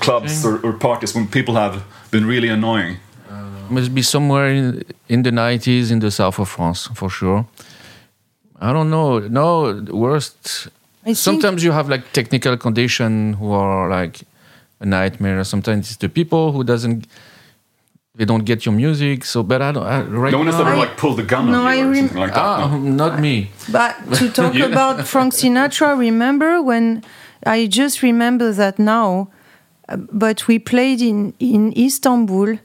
clubs or, or parties when people have been really annoying? Uh, must be somewhere in, in the 90s in the south of France for sure. I don't know. No, worst. I Sometimes you have like technical condition who are like a nightmare. Sometimes it's the people who doesn't they don't get your music. So, but I don't. I, right No one has now, ever like pulled a gun No, on you I or rem- something like that. ah, no? not me. But to talk You- about Frank Sinatra, remember when I just remember that now, uh, but we played in, in Istanbul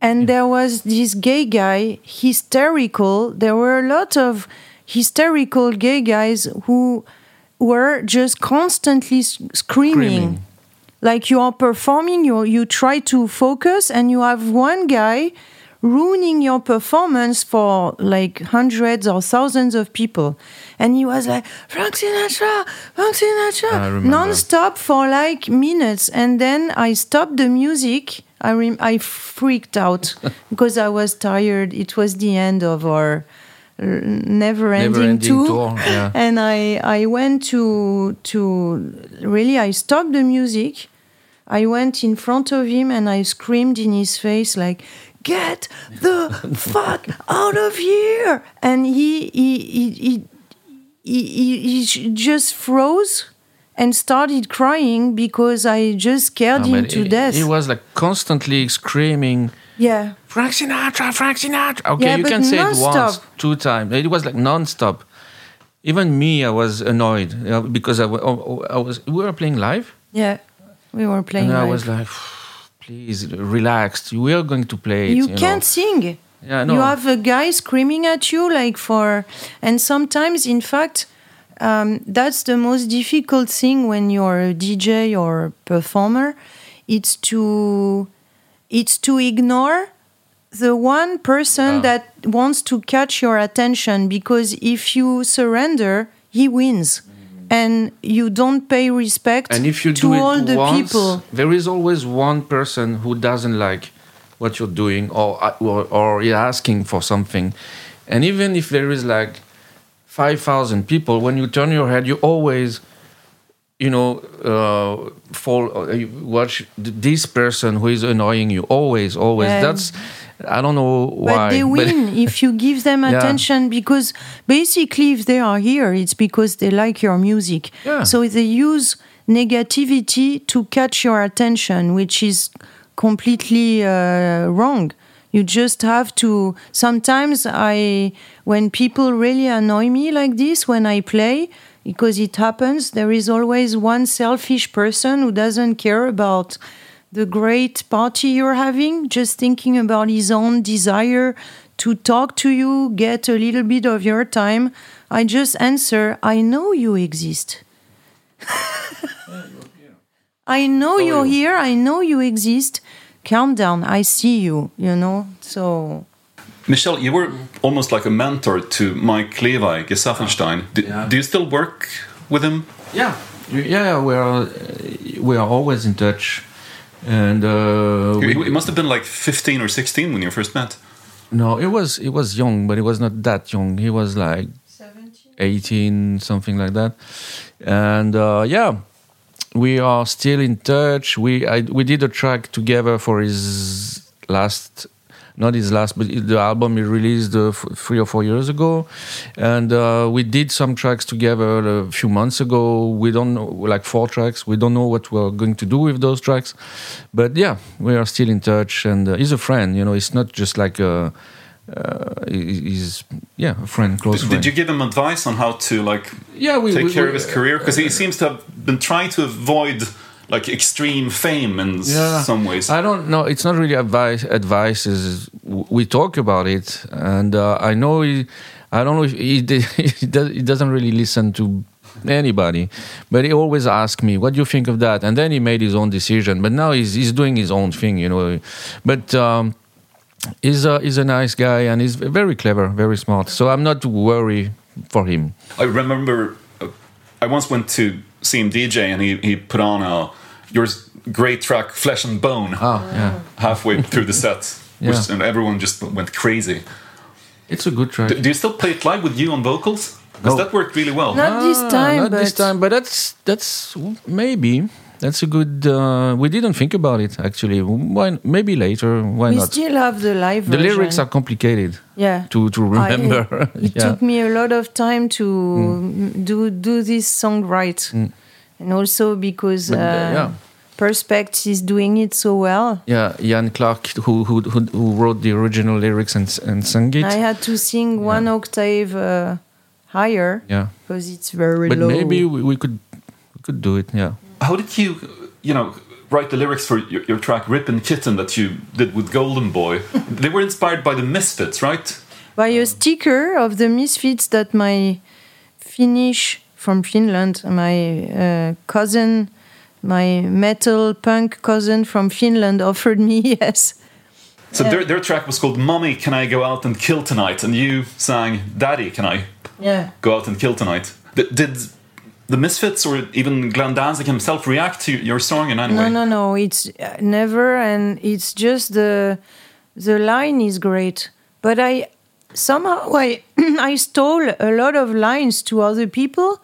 and there was this gay guy, hysterical. There were a lot of hysterical gay guys who were just constantly screaming. Screaming. Like you are performing, you you try to focus, and you have one guy ruining your performance for like hundreds or thousands of people. And he was like, Frank Sinatra, Frank Sinatra, non-stop for like minutes. And then I stopped the music. I, rem- I freaked out because I was tired. It was the end of our uh, never-ending Never-ending tour. tour, yeah. And I, I went to, to really, I stopped the music. I went in front of him and I screamed in his face like, "Get the fuck out of here!" And he he he he, he, he, just froze and started crying because I just scared him to death. he was like constantly screaming, yeah, Frank Sinatra, Frank Sinatra. Okay, Yeah, you can say it once, two times. It was like non-stop. Even me, I was annoyed because I, oh, oh, I was. We were playing live, yeah, we were playing. and I live. was like, "Please, relax. We are going to play it." you, know. can't sing. Yeah, no. You have a guy screaming at you, like for, and sometimes, in fact, um, that's the most difficult thing when you're a DJ or a performer. It's to, it's to ignore the one person that wants to catch your attention because if you surrender, he wins. And you don't pay respect And if you to do it all the once, people. there is always one person who doesn't like what you're doing or or, or is asking for something. And even if there is like five thousand people, when you turn your head, you always, you know, uh, fall. Uh, you watch th- this person who is annoying you. Always, always. Yeah. That's I don't know why. But they win if you give them Yeah. attention because basically, if they are here, it's because they like your music. Yeah. So they use negativity to catch your attention, which is completely uh, wrong. You just have to. Sometimes I, when people really annoy me like this when I play, because it happens, there is always one selfish person who doesn't care about the great party you're having, just thinking about his own desire to talk to you, get a little bit of your time. I just answer, I know you exist. I know oh, you're here. I know you exist. Calm down. I see you, you know? So, Michel, you were almost like a mentor to Mike Lévy, Gesaffelstein. Do, Yeah. do you still work with him? Yeah, yeah, we are we are always in touch, and uh, It, we, it must have been like 15 or 16 when you first met. no, it was it was young, but it was not that young. He was like 17? eighteen, something like that, and uh, yeah, we are still in touch. We I, we did a track together for his last. Not his last, but the album he released uh, f- three or four years ago, and uh, we did some tracks together a few months ago. We don't know, like four tracks. We don't know what we're going to do with those tracks, but yeah, we are still in touch. And uh, he's a friend, you know. It's not just like a, uh, he's yeah, a friend, close Did, friend. did you give him advice on how to like Yeah, we- take we- care we- of his career? Because he seems to have been trying to avoid like extreme fame in s- some ways. I don't know. It's not really advice. Advice is we talk about it, and uh, I know he. I don't know if he, he, does, he doesn't really listen to anybody, but he always asks me, "What do you think of that?" And then he made his own decision. But now he's he's doing his own thing, you know. But um, he's a he's a nice guy and he's very clever, very smart. So I'm not worried for him. I remember I once went to see him DJ and he, he put on a your great track Flesh and Bone Oh yeah, halfway through the set. Which, and everyone just went crazy. it's a good track. Do, do you still play it live with you on vocals? Because No. that worked really well. not this Ah, time, not but this time, but that's that's maybe that's a good. Uh, we didn't think about it actually. Why? Maybe later. Why we not? still have the live the version. lyrics are complicated yeah. to to I- remember. it yeah. Mm. took me a lot of time to do do this song right, and also because But, uh, uh, yeah. Perspex is doing it so well. yeah, Jan Clark, who who who, who wrote the original lyrics and and sang it. I had to sing one octave uh, higher yeah, because it's very but low. maybe we, we could we could do it. Yeah. How did you, you know, write the lyrics for your, your track "Rippin' Kittin" that you did with Golden Boy. they were inspired by the Misfits, right? by a sticker of the Misfits that my Finnish from Finland, my uh, cousin, my metal punk cousin from Finland offered me. Yes, So their, their track was called "Mommy, Can I Go Out and Kill Tonight?" and you sang "Daddy, Can I yeah. Go Out and Kill Tonight?" Did the Misfits or even Glenn Danzig himself react to your song in any No, way? no, no. no. It's uh, never, and it's just the the line is great. But I somehow I I stole a lot of lines to other people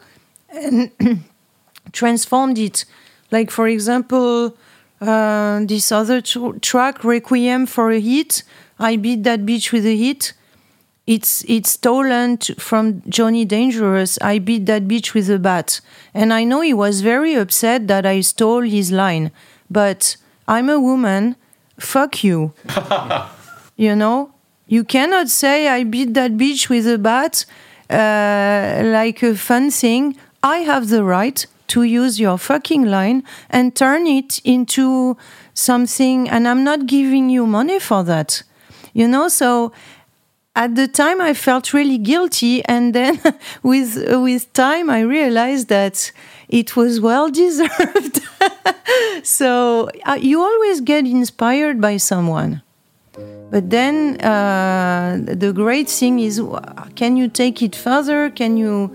and transformed it. Like for example, uh, this other tr- track Requiem for a Hit. I beat that bitch with a hit. It's it's stolen from Johnny Dangerous. I beat that bitch with a bat, and I know he was very upset that I stole his line. But I'm a woman. Fuck you. you know, you cannot say I beat that bitch with a bat uh, like a fun thing. I have the right to use your fucking line and turn it into something, and I'm not giving you money for that. You know, so at the time I felt really guilty, and then with with time I realized that it was well deserved. so uh, you always get inspired by someone. But then uh, the great thing is, can you take it further? Can you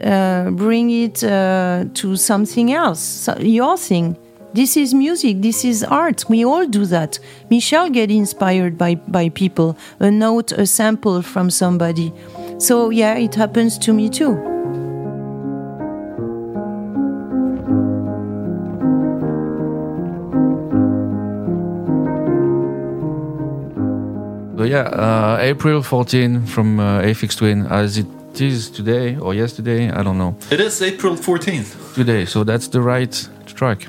uh, bring it uh, to something else, your thing? This is music. This is art. We all do that. Michel get inspired by by people, a note, a sample from somebody. So yeah, it happens to me too. So yeah, uh, April 14 from uh, Aphex Twin, as it is today or yesterday, I don't know. It is April 14th. Today, so that's the right track.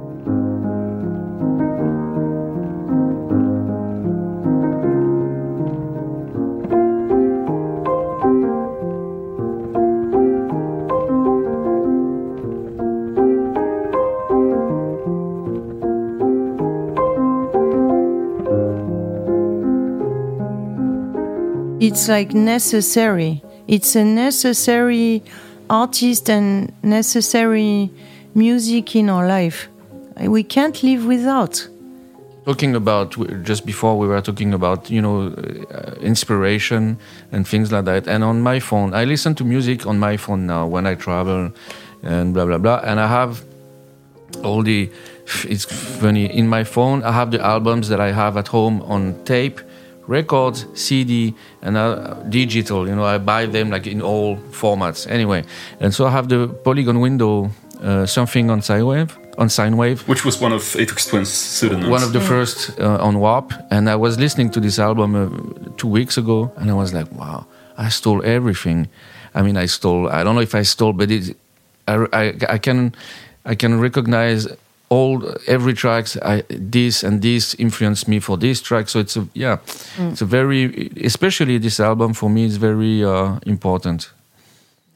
It's like necessary. It's a necessary artist and necessary music in our life. We can't live without. Talking about just before we were talking about you know uh, inspiration and things like that. And on my phone, I listen to music on my phone now when I travel and blah blah blah. And I have all the it's funny in my phone. I have the albums that I have at home on tape records, CD, and uh, digital. You know, I buy them like in all formats. Anyway, and so I have the Polygon window, uh, something on Synewave, on Synewave, Which was one of Aphex Twin's pseudonyms. one of the first uh, on Warp. And I was listening to this album uh, two weeks ago, and I was like, wow, I stole everything. I mean, I stole. I don't know if I stole, but it, I, I, I can, I can recognize all every tracks I, this and this influenced me for this track so it's a yeah Mm. it's a very especially this album for me is very uh, important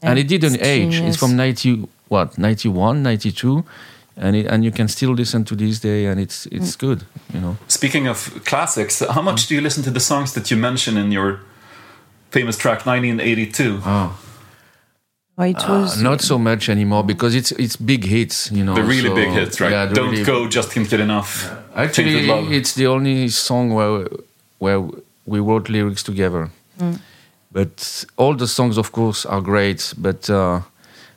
and, it didn't it's age genius. it's from 90 what 91 92 and it, and you can still listen to this day and it's it's Mm. good you know Speaking of classics, how much do you listen to the songs that you mention in your famous track 1982? oh It was Uh, not so much anymore because it's it's big hits, you know. the really so- big hits, right? Yeah, Don't really- go, just can't get enough. Actually, it's the only song where where we wrote lyrics together. Mm. But all the songs, of course, are great. But uh,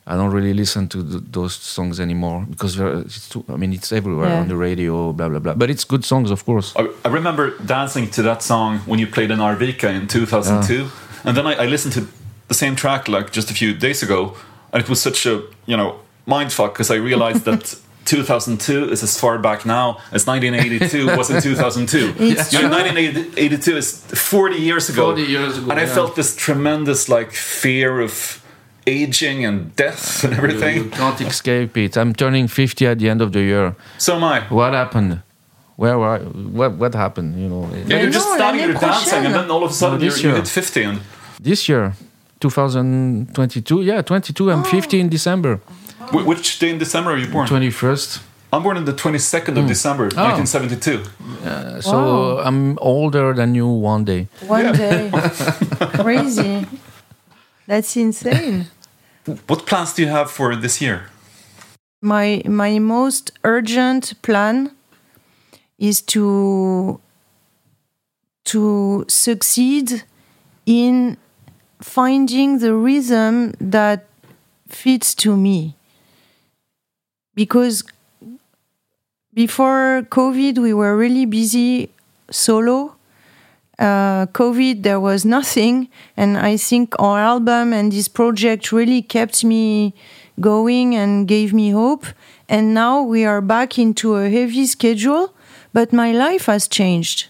I don't really listen to th- those songs anymore because it's too, I mean it's everywhere Yeah. on the radio, blah blah blah. But it's good songs, of course. I, I remember dancing to that song when you played in Arvika in 2002, and then I, I listened to the same track like just a few days ago, and it was such a you know mindfuck because I realized that 2002 is as far back now as 1982 was in 2002. It's You know, 1982 is 40 years ago. 40 years ago, and I yeah. felt this tremendous like fear of aging and death and everything. you can't escape it. I'm turning 50 at the end of the year. So am I. What happened? Where were I? What what happened? You know. Yeah, you're just know, standing l'année there dancing, and then all of a sudden No, you're, this you year. hit 50 and. This year, 2022. Yeah, 22. I'm 50 in December. Wh- Which day in December are you born? 21st. I'm born on the 22nd of December, Oh. 1972. Uh, so Wow. I'm older than you one day. One day. Crazy. That's insane. What plans do you have for this year? My my most urgent plan is to to succeed in finding the rhythm that fits to me. Because before COVID, we were really busy solo. Uh, COVID, there was nothing, and I think our album and this project really kept me going and gave me hope. And now we are back into a heavy schedule, but my life has changed.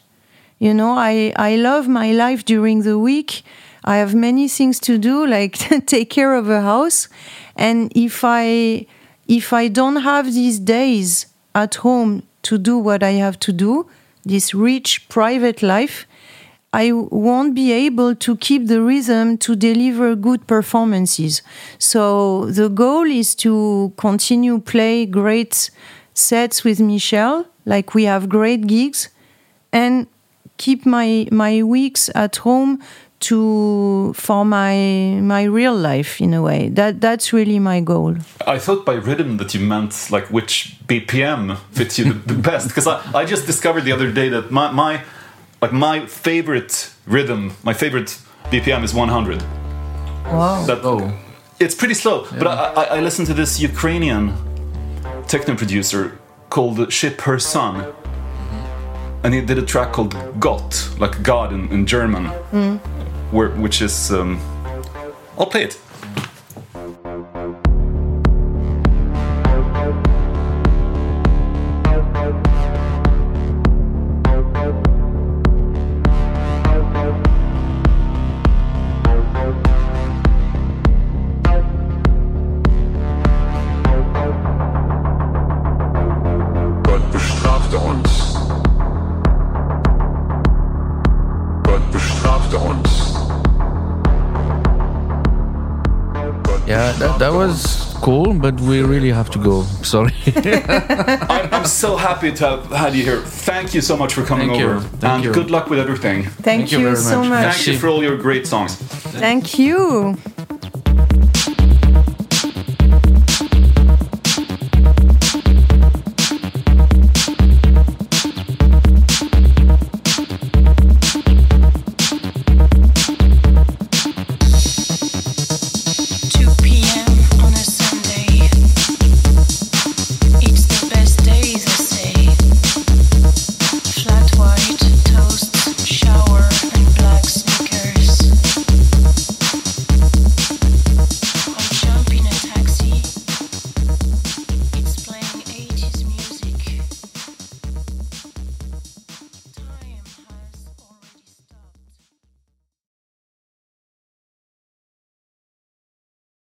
You know, I, I love my life during the week. I have many things to do, like take care of a house. And if I if I don't have these days at home to do what I have to do, this rich private life, I won't be able to keep the rhythm to deliver good performances. So the goal is to continue play great sets with Michel, like we have great gigs, and keep my my weeks at home to for my my real life in a way. That that's really my goal. I thought by rhythm that you meant like which BPM fits you the, the best because I, I just discovered the other day that my, my like my favorite rhythm, my favorite BPM is 100. Wow. That, It's pretty slow, but I, I, I listened to this Ukrainian techno producer called Ship Her Son, and he did a track called Gott, like God in, in German, Mm. Which is. Um, I'll play it. Was but we really have to go. Sorry. I'm, I'm so happy to have had you here. Thank you so much for coming Thank you. over, Thank and you. good luck with everything. Thank, you, so much. Thank you for all your great songs. Thank you.